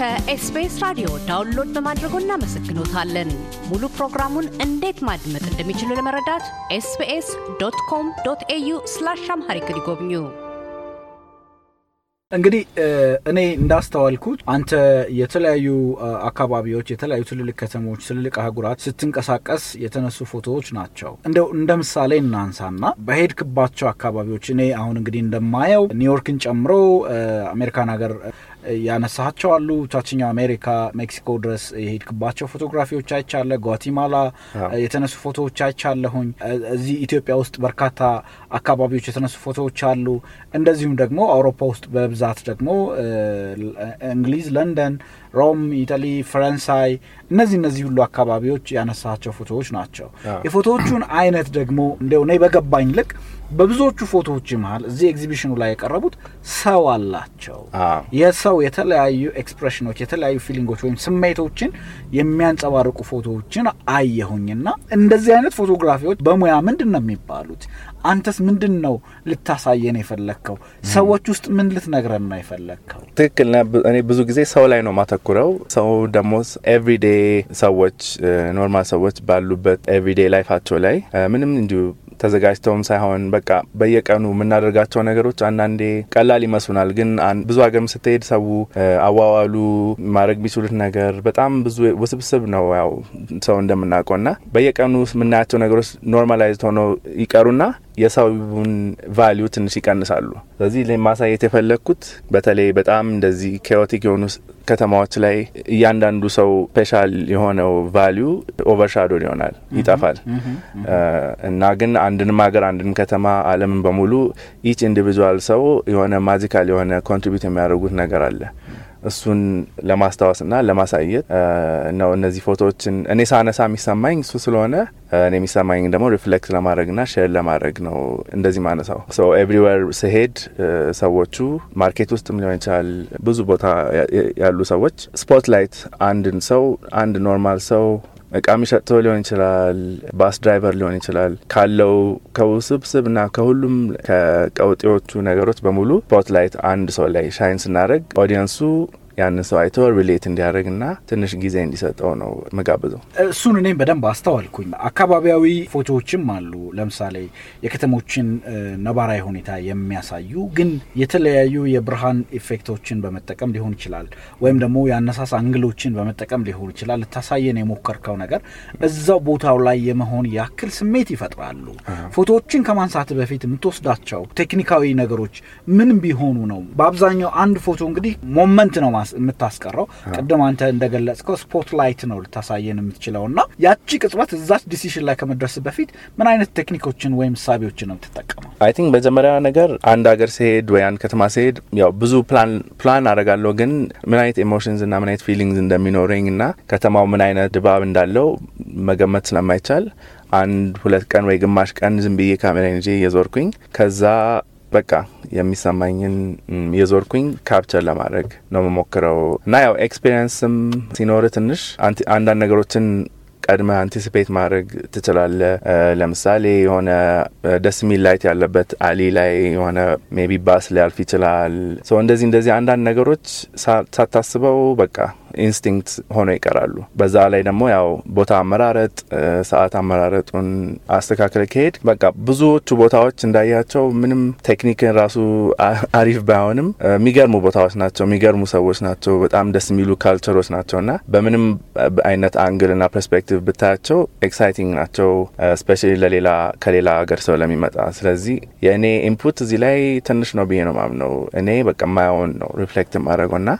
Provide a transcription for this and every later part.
ከ SBS ራዲዮ download በማድረጎ እናመሰግኖታለን። ሙሉ ፕሮግራሙን እንዴት ማድመጥ እንደሚችሉ ለመረዳት SBS dot com dot au slash Amharic ይጎብኙ። እንግዲህ እኔ እንዳስተዋልኩት አንተ የተለያዩ አካባቢዎች የተለያዩ ትልልቅ ከተሞች ትልልቅ አህጉራት ስትንቀሳቀስ የተነሱ ፎቶዎች ናቸው። እንደው እንደ ምሳሌ እናንሳና በሄድክባቸው አካባቢዎች እኔ አሁን እንግዲህ እንደማየው ኒውዮርክን ጨምሮ አሜሪካን ሀገር ያነሳቸው አሉ። ታችኛው አሜሪካ ሜክሲኮ ድረስ የሄድክባቸው ፎቶግራፊዎች አይቻለ። ጓቲማላ የተነሱ ፎቶዎች አይቻለሁኝ። እዚህ ኢትዮጵያ ውስጥ በርካታ አካባቢዎች የተነሱ ፎቶዎች አሉ። እንደዚሁም ደግሞ አውሮፓ ውስጥ በብዛት ደግሞ እንግሊዝ፣ ለንደን፣ ሮም፣ ኢታሊ፣ ፈረንሳይ እነዚህ እነዚህ ሁሉ አካባቢዎች ያነሳቸው ፎቶዎች ናቸው። የፎቶዎቹን አይነት ደግሞ እንደው እኔ በገባኝ ልክ በብዙዎቹ ፎቶዎች መሀል እዚህ ኤግዚቢሽኑ ላይ የቀረቡት ሰው አላቸው። የሰው የተለያዩ expression ኦች የተለያዩ feeling ኦች ወይም ስሜቶችን የሚያንጸባርቁ ፎቶዎችን አየሁኝና እንደዚህ አይነት photography ዎች በሙያ ምንድን ነው የሚባሉት? አንተስ ምንድን ነው ልታሳየን የፈለግከው? ሰዎች ውስጥ ምን ልትነግረን ነው የፈለግከው? ትክክል። እኔ ብዙ ጊዜ ሰው ላይ ነው ማተኩረው። ሰው ደግሞ everyday ሰዎች normal ሰዎች ባሉበት everyday life ኣቸው ላይ ምንም እንዲሁ ተዘጋጅተውም ሳይሆን በቃ በየቀኑ የምናደርጋቸው ነገሮች አንዳንዴ ቀላል ይመስሉናል። ግን ብዙ ሀገርም ስትሄድ ሰው አዋዋሉ ማድረግ የሚችሉት ነገር በጣም ብዙ ውስብስብ ነው። ያው ሰው እንደምናውቀው ና በየቀኑ የምናያቸው ነገሮች normalized ሆነው ይቀሩና የሰውን value ትንሽ ይቀንሳሉ። ስለዚህ ማሳየት የፈለግኩት በተለይ በጣም እንደዚህ chaotic የሆኑ ከተማዎች ላይ እያንዳንዱ ሰው special የሆነው value overshadowed ይሆናል፣ ይጠፋል እና ግን አንድንም ሀገር አንድን ከተማ ዓለምን በሙሉ each individual ሰው የሆነ magical የሆነ contribute የሚያደርጉት ነገር አለ። እሱን ለማስታወስና ለማሳየት ነው እነዚህ ፎቶዎችን እኔ ሳነሳ የሚሰማኝ እሱ ስለሆነ እኔ የሚሰማኝ ደግሞ reflect ለማድረግና share ለማድረግ ነው እንደዚህ ማነሳው። so everywhere ስሄድ ሰዎቹ market ውስጥም ሊሆን ይችላል ብዙ ቦታ ያሉ ሰዎች spotlight አንድን ሰው አንድ normal ሰው እቃ የሚሸጥ ሰው ሊሆን ይችላል፣ bus driver ሊሆን ይችላል። ካለው ከውስብስብ እና ከሁሉም ከቀውጤዎቹ ነገሮች በሙሉ spotlight አንድ ሰው ላይ shine ስናደረግ audience ኡ ያንን ሰው አይቶ relate እንዲያደርግ ና ትንሽ ጊዜ እንዲሰጠው ነው መጋብዘው። እሱን እኔም በደንብ አስተዋልኩኝ። አካባቢያዊ ፎቶዎችም አሉ። ለምሳሌ የከተሞችን ነባራዊ ሁኔታ የሚያሳዩ ግን የተለያዩ የብርሃን effect ኦችን በመጠቀም ሊሆን ይችላል፣ ወይም ደግሞ የአነሳስ angle ኦችን በመጠቀም ሊሆን ይችላል። ልታሳየን የሞከርከው ነገር እዛው ቦታው ላይ የመሆን ያክል ስሜት ይፈጥራሉ። ፎቶዎችን ከማንሳት በፊት የምትወስዳቸው ቴክኒካዊ ነገሮች ምን ቢሆኑ ነው? በአብዛኛው አንድ ፎቶ እንግዲህ moment ነው የምታስቀረው ቅድም አንተ እንደገለጽከው spotlight ነው ልታሳየን የምትችለው እና ያቺ ቅጽበት እዛች decision ላይ ከመድረስ በፊት ምን አይነት ቴክኒኮችን ወይም ሳቢዎችን ነው የምትጠቀመው? I think መጀመሪያ ነገር አንድ ሀገር ሲሄድ ወይ አንድ ከተማ ሲሄድ ያው ብዙ ፕላን አደርጋለሁ፣ ግን ምን አይነት emotions እና ምን አይነት feelings እንደሚኖረኝ እና ከተማው ምን አይነት ድባብ እንዳለው መገመት ስለማይቻል አንድ ሁለት ቀን ወይ ግማሽ ቀን ዝም ብዬ ካሜራ ይዤ እየዞርኩኝ ከዛ በቃ የሚሰማኝን የዞርኩኝ capture ለማድረግ ነው የምሞክረው እና ያው experience ም ሲኖር ትንሽ አንዳንድ ነገሮችን ቀድመህ anticipate ማድረግ ትችላለህ። ለምሳሌ የሆነ ደስ የሚል light ያለበት alley ላይ የሆነ maybe bus ሊያልፍ ይችላል። እንደዚህ እንደዚህ አንዳንድ ነገሮች ሳታስበው በቃ instinct ሆኖ ይቀራሉ። በዛ ላይ ደግሞ ያው ቦታ አመራረጥ፣ ሰዓት አመራረጡን አስተካክለህ ከሄድ በቃ ብዙዎቹ ቦታዎች እንዳያቸው ምንም ቴክኒክን ራሱ አሪፍ ባይሆንም የሚገርሙ ቦታዎች ናቸው፣ የሚገርሙ ሰዎች ናቸው፣ በጣም ደስ የሚሉ culture ኦች ናቸው እና በምንም አይነት angle እና perspective ብታያቸው exciting ናቸው፣ specially ለሌላ ከሌላ ሀገር ሰው ለሚመጣ። ስለዚህ የእኔ input እዚህ ላይ ትንሽ ነው ብዬ ነው ማምነው። እኔ በቃ ማየውን ነው reflect የማድረገው እና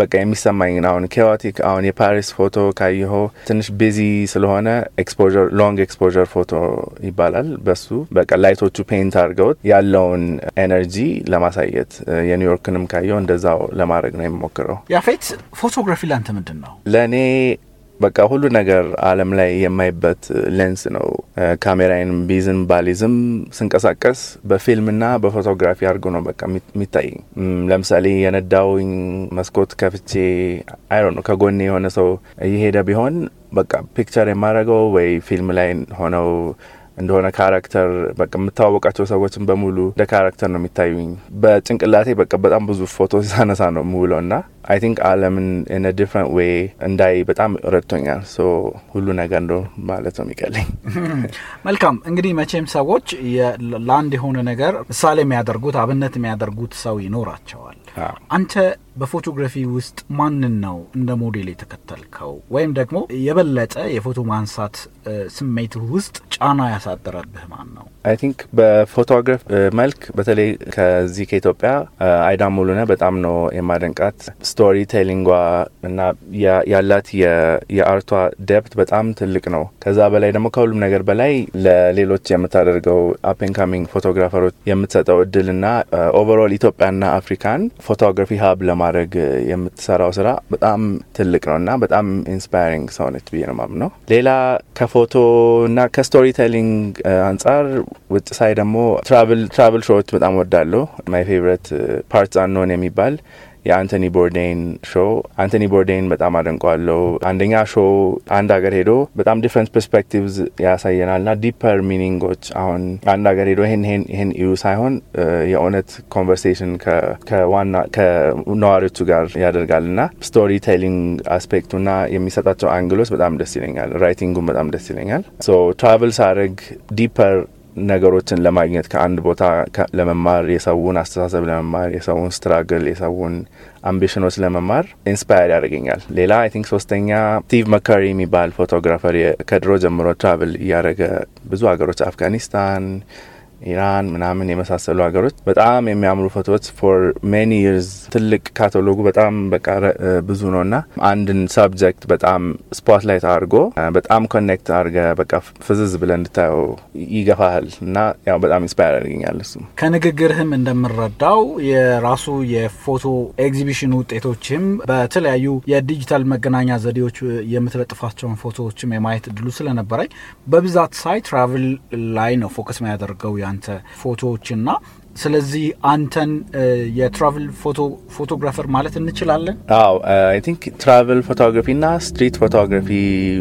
በቃ የሚሰማኝ አሁን chaotic አሁን የፓሪስ ፎቶ ካየህ ትንሽ busy ስለሆነ exposure long exposure ፎቶ ይባላል። በሱ በቃ light ኦቹ paint አድርገውት ያለውን energy ለማሳየት የኒውዮርክንም ካየህው እንደዛው ለማድረግ ነው የሚሞክረው። ያፌት photography ላንተ ምንድን ነው? ለእኔ በቃ ሁሉ ነገር ዓለም ላይ የማይበት ሌንስ ነው። ካሜራዬን ብይዝም ባልይዝም ስንቀሳቀስ በፊልምና በ photography አድርጎ ነው በቃ የሚታየኝ። ለምሳሌ የነዳውኝ መስኮት ከፍቼ አይሮ ነው ከጎኔ የሆነ ሰው እየሄደ ቢሆን በቃ picture የማደርገው ወይ ፊልም ላይ ሆነው እንደሆነ character በቃ የምታዋወቃቸው ሰዎችን በሙሉ እንደ character ነው የሚታዩኝ። በጭንቅላቴ በቃ በጣም ብዙ ፎቶ ሳነሳ ነው የምውለው እና I think ዓለምን in different way እንዳይ በጣም ረድቶኛል። so ሁሉ ነገር ነው ማለት ነው የሚቀለኝ። መልካም እንግዲህ መቼም ሰዎች ለአንድ የሆነ ነገር ምሳሌ የሚያደርጉት አብነት የሚያደርጉት ሰው ይኖራቸዋል። አንተ በ photography ውስጥ ማንን ነው እንደ ሞዴል የተከተልከው ወይም ደግሞ የበለጠ የፎቶ ማንሳት ስሜት ውስጥ ጫና ያሳደረብህ ማን ነው? I think በፎቶግራፍ መልክ በተለይ ከዚህ ከኢትዮጵያ አይዳ ሙሉነህ በጣም ነው የማደንቃት። storytelling ጓ እና ያላት የ art ኧ depth በጣም ትልቅ ነው። ከዛ በላይ ደግሞ ከሁሉም ነገር በላይ ለሌሎች የምታደርገው up and coming photographer ኦች የምትሰጠው እድል እና overall ኢትዮጵያና አፍሪካን photography hub ለማድረግ የምትሰራው ስራ በጣም ትልቅ ነው እና በጣም inspiring ሰው ብዬ ነው ማምነው። ሌላ ከፎቶ እና ከ story አንጻር ውጭ ሳይ ደግሞ travel show ኦች በጣም ወዳለሁ። my favorite Parts Unknown የሚባል የአንቶኒ ቦርዴን show አንቶኒ ቦርዴን በጣም አደንቋለሁ። አንደኛ show አንድ ሀገር ሄዶ በጣም different perspectives ያሳየናል ና deeper meaning ኦች አሁን አንድ ሀገር ሄዶ ይህን ይህን ይህን እዩ ሳይሆን የእውነት conversation ከዋና ከነዋሪዎቹ ጋር ያደርጋል ና storytelling aspect ኡ ና የሚሰጣቸው angle ኦች በጣም ደስ ይለኛል። writing ኡም በጣም ደስ ይለኛል። so travel ሳረግ deeper ነገሮችን ለማግኘት ከአንድ ቦታ ለመማር የሰውን አስተሳሰብ ለመማር የሰውን struggle የሰውን ambition ኦች ለመማር inspire ያደርገኛል። ሌላ I think ሶስተኛ ስቲቭ መከሪ የሚባል photographer ከድሮ ጀምሮ travel እያደረገ ብዙ ሀገሮች አፍጋኒስታን ኢራን ምናምን የመሳሰሉ ሀገሮች በጣም የሚያምሩ ፎቶዎች for many years ትልቅ ካታሎጉ በጣም በቃ ብዙ ነው እና አንድን subject በጣም spotlight አድርጎ በጣም connect አድርገ በቃ ፍዝዝ ብለ እንድታየው ይገፋሃል እና ያው በጣም inspire ያደርገኛል። እሱ ከንግግርህም እንደምረዳው የራሱ የፎቶ ኤግዚቢሽን ውጤቶችም በተለያዩ የዲጂታል መገናኛ ዘዴዎች የምትለጥፋቸውን ፎቶዎችም የማየት እድሉ ስለነበረኝ በብዛት ሳይ travel ላይ ነው focus የሚያደርገው ያንተ ፎቶዎችና ስለዚህ አንተን የ travel ፎቶ photographer ማለት እንችላለን? አዎ I think travel photography ና street photography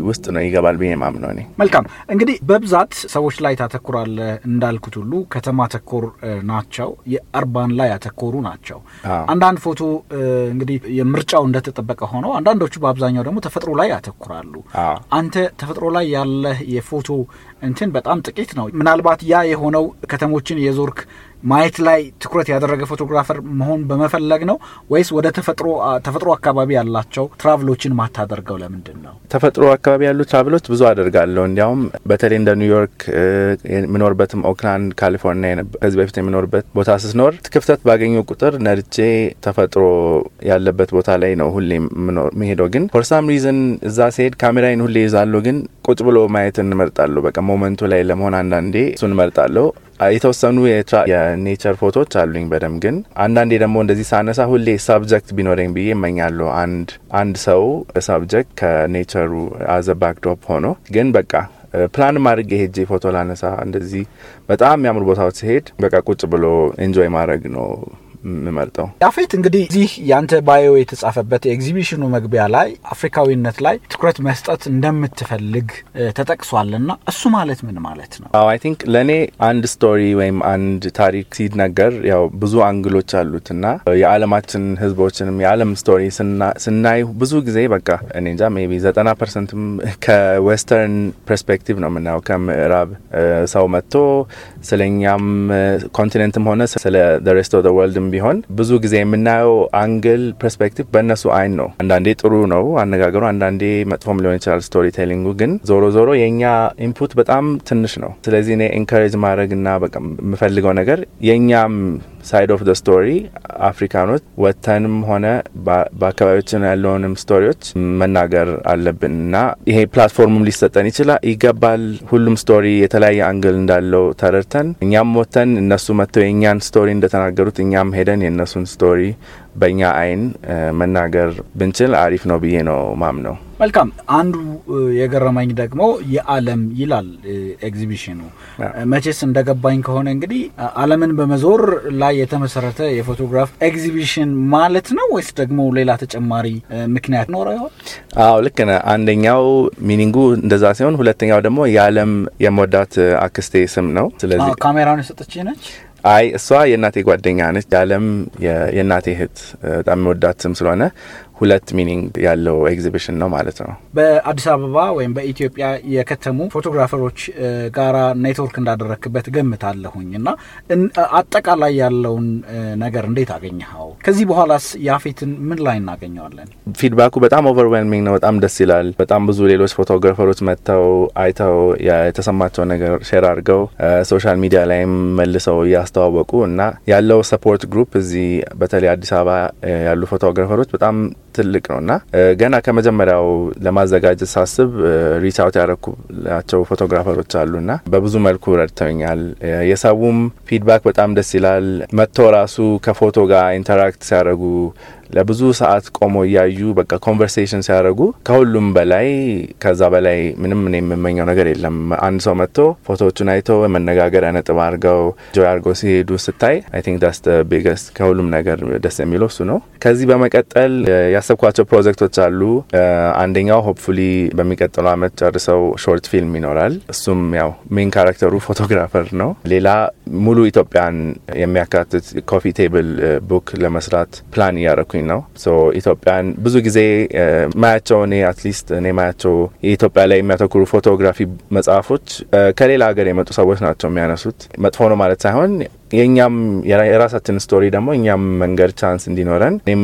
ውስጥ ነው ይገባል ብዬ ማምነው እኔ። መልካም እንግዲህ በብዛት ሰዎች ላይ ታተኩራለህ እንዳልኩት ሁሉ ከተማ ተኮር ናቸው፣ የ urban ላይ ያተኮሩ ናቸው። አንዳንድ ፎቶ እንግዲህ የምርጫው እንደተጠበቀ ሆነው አንዳንዶቹ በአብዛኛው ደግሞ ተፈጥሮ ላይ ያተኩራሉ። አንተ ተፈጥሮ ላይ ያለህ የፎቶ እንትን በጣም ጥቂት ነው። ምናልባት ያ የሆነው ከተሞችን የዞርክ ማየት ላይ ትኩረት ያደረገ photographer መሆን በመፈለግ ነው ወይስ ወደ ተፈጥሮ ተፈጥሮ አካባቢ ያላቸው travel ኦችን ማታደርገው ለምንድን ነው? ተፈጥሮ አካባቢ ያሉ travel ኦች ብዙ አደርጋለሁ። እንዲያውም በተለይ እንደ ኒውዮርክ የምኖርበትም ኦክላንድ፣ ካሊፎርኒያ ከዚህ በፊት የምኖርበት ቦታ ስኖር ክፍተት ባገኘው ቁጥር ነድቼ ተፈጥሮ ያለበት ቦታ ላይ ነው ሁሌ መሄደው። ግን for some reason እዛ ሲሄድ ካሜራይን ሁሌ ይዛለሁ፣ ግን ቁጭ ብሎ ማየት እንመርጣለሁ። በቃ moment ኡ ላይ ለመሆን አንዳንዴ እሱን እመርጣለሁ። የተወሰኑ የ nature ፎቶዎች አሉኝ በደንብ ግን አንዳንዴ ደግሞ እንደዚህ ሳነሳ ሁሌ subject ቢኖረኝ ብዬ እመኛለሁ። አንድ አንድ ሰው subject ከ nature ኡ as a backdrop ሆኖ ግን በቃ ፕላን ማድረግ ሄጄ ፎቶ ላነሳ እንደዚህ በጣም የሚያምሩ ቦታዎች ሲሄድ በቃ ቁጭ ብሎ enjoy ማድረግ ነው የምመርጠው። ያፌት እንግዲህ እዚህ ያንተ bio የተጻፈበት የኤግዚቢሽኑ መግቢያ ላይ አፍሪካዊነት ላይ ትኩረት መስጠት እንደምትፈልግ ተጠቅሷል እና እሱ ማለት ምን ማለት ነው? I think ለእኔ አንድ story ወይም አንድ ታሪክ ሲነገር ያው ብዙ angle ኦች አሉት እና የዓለማችን ህዝቦችንም የዓለም story ስናይ ብዙ ጊዜ በቃ እኔ እንጃ maybe ዘጠና percent ም ከ western perspective ነው የምናየው ከምዕራብ ሰው መጥቶ ስለኛም continent ም ሆነ ስለ rest of world ም ቢሆን ብዙ ጊዜ የምናየው angle perspective በእነሱ አይን ነው። አንዳንዴ ጥሩ ነው አነጋገሩ፣ አንዳንዴ መጥፎም ሊሆን ይችላል storytelling ኡ። ግን ዞሮ ዞሮ የእኛ input በጣም ትንሽ ነው። ስለዚህ እኔ encourage ማድረግ እና በቃ የምፈልገው ነገር የእኛም side of the story አፍሪካኖች ወጥተንም ሆነ በአካባቢዎችን ያለውንም story ዎች መናገር አለብን እና ይሄ platform ም ሊሰጠን ይችላል ይገባል። ሁሉም story የተለያየ angle እንዳለው ተረድተን እኛም ወጥተን እነሱ መጥተው የእኛን story እንደተናገሩት እኛም ሄደን የእነሱን story በእኛ አይን መናገር ብንችል አሪፍ ነው ብዬ ነው ማምነው። መልካም። አንዱ የገረመኝ ደግሞ የዓለም ይላል ኤግዚቢሽኑ። መቼስ እንደገባኝ ከሆነ እንግዲህ ዓለምን በመዞር ላይ የተመሰረተ የፎቶግራፍ ኤግዚቢሽን ማለት ነው ወይስ ደግሞ ሌላ ተጨማሪ ምክንያት ኖረ ይሆን? አዎ ልክ ነህ። አንደኛው meaning ኡ እንደዛ ሲሆን፣ ሁለተኛው ደግሞ የዓለም የምወዳት አክስቴ ስም ነው። ስለዚህ ካሜራውን የሰጠች ነች። አይ እሷ የእናቴ ጓደኛ ነች። የዓለም የእናቴ እህት በጣም የምወዳት ስም ስለሆነ ሁለት meaning ያለው ኤግዚቢሽን ነው ማለት ነው። በአዲስ አበባ ወይም በኢትዮጵያ የከተሙ photographer ኦች ጋራ ኔትወርክ እንዳደረክበት ገምታለሁኝ እና አጠቃላይ ያለውን ነገር እንዴት አገኘኸው? ከዚህ በኋላስ ያፌትን ምን ላይ እናገኘዋለን? feedback ኡ በጣም overwhelming ነው። በጣም ደስ ይላል። በጣም ብዙ ሌሎች photographer ኦች መጥተው አይተው የተሰማቸው ነገር share አድርገው social media ላይም መልሰው እያስተዋወቁ እና ያለው support group እዚህ በተለይ አዲስ አበባ ያሉ photographer ኦች በጣም ትልቅ ነው እና ገና ከመጀመሪያው ለማዘጋጀት ሳስብ reach out photographer ኦች አሉና በብዙ መልኩ ረድተውኛል። የሰውም feedback በጣም ደስ ይላል። መጥቶ ራሱ ከፎቶ ጋር interact ሲያደርጉ ለብዙ ሰዓት ቆሞ እያዩ በቃ conversation ሲያደርጉ ከሁሉም በላይ ከዛ በላይ ምንም እኔ የምመኘው ነገር የለም። አንድ ሰው መጥቶ ፎቶዎቹን አይቶ መነጋገሪያ ነጥብ አድርገው enjoy አድርገው ሲሄዱ ስታይ I think that's biggest ከሁሉም ነገር ደስ የሚለው እሱ ነው። ከዚህ በመቀጠል ያሰብኳቸው ፕሮጀክቶች አሉ። አንደኛው hopefully በሚቀጥለው አመት ጨርሰው short film ይኖራል። እሱም ያው main character ኡ photographer ነው። ሌላ ሙሉ ኢትዮጵያን የሚያካትት coffee table book ለመስራት ፕላን እያረኩኝ ነው። ኢትዮጵያን ብዙ ጊዜ ማያቸው እኔ at least እኔ ማያቸው የኢትዮጵያ ላይ የሚያተኩሩ photography መጽሐፎች ከሌላ ሀገር የመጡ ሰዎች ናቸው የሚያነሱት። መጥፎ ነው ማለት ሳይሆን የእኛም የራሳችን story ደግሞ እኛም መንገድ chance እንዲኖረን እኔም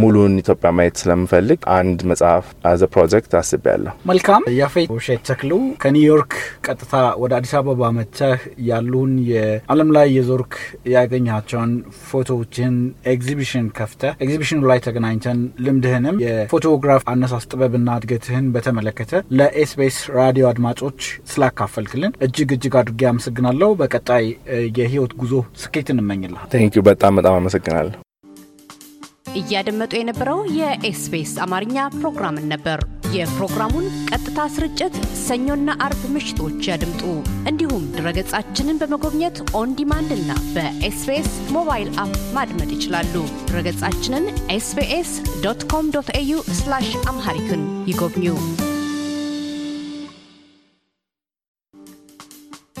ሙሉን ኢትዮጵያ ማየት ስለምፈልግ አንድ መጽሐፍ as a project አስቤያለሁ። መልካም። ያፌት ውብሸት ተክሉ ከኒውዮርክ ቀጥታ ወደ አዲስ አበባ መጥተህ ያሉን የዓለም ላይ የዞርክ ያገኛቸውን ፎቶዎችን ኤግዚቢሽን ከፍተህ ኤግዚቢሽኑ ላይ ተገናኝተን ልምድህንም የፎቶግራፍ አነሳስ ጥበብና እድገትህን በተመለከተ ለኤስቢኤስ ራዲዮ አድማጮች ስላካፈልክልን እጅግ እጅግ አድርጌ አመሰግናለሁ። በቀጣይ የህይወት ጉዞ ስኬት እንመኝልሃል። thank you በጣም በጣም አመሰግናለሁ። እያደመጡ የነበረው የ SBS አማርኛ ፕሮግራምን ነበር። የፕሮግራሙን ቀጥታ ስርጭት ሰኞና አርብ ምሽቶች ያድምጡ። እንዲሁም ድረገጻችንን በመጎብኘት on demand እና በ SBS mobile app ማድመጥ ይችላሉ። ድረገጻችንን SBS dot com dot au Amharic ን ይጎብኙ።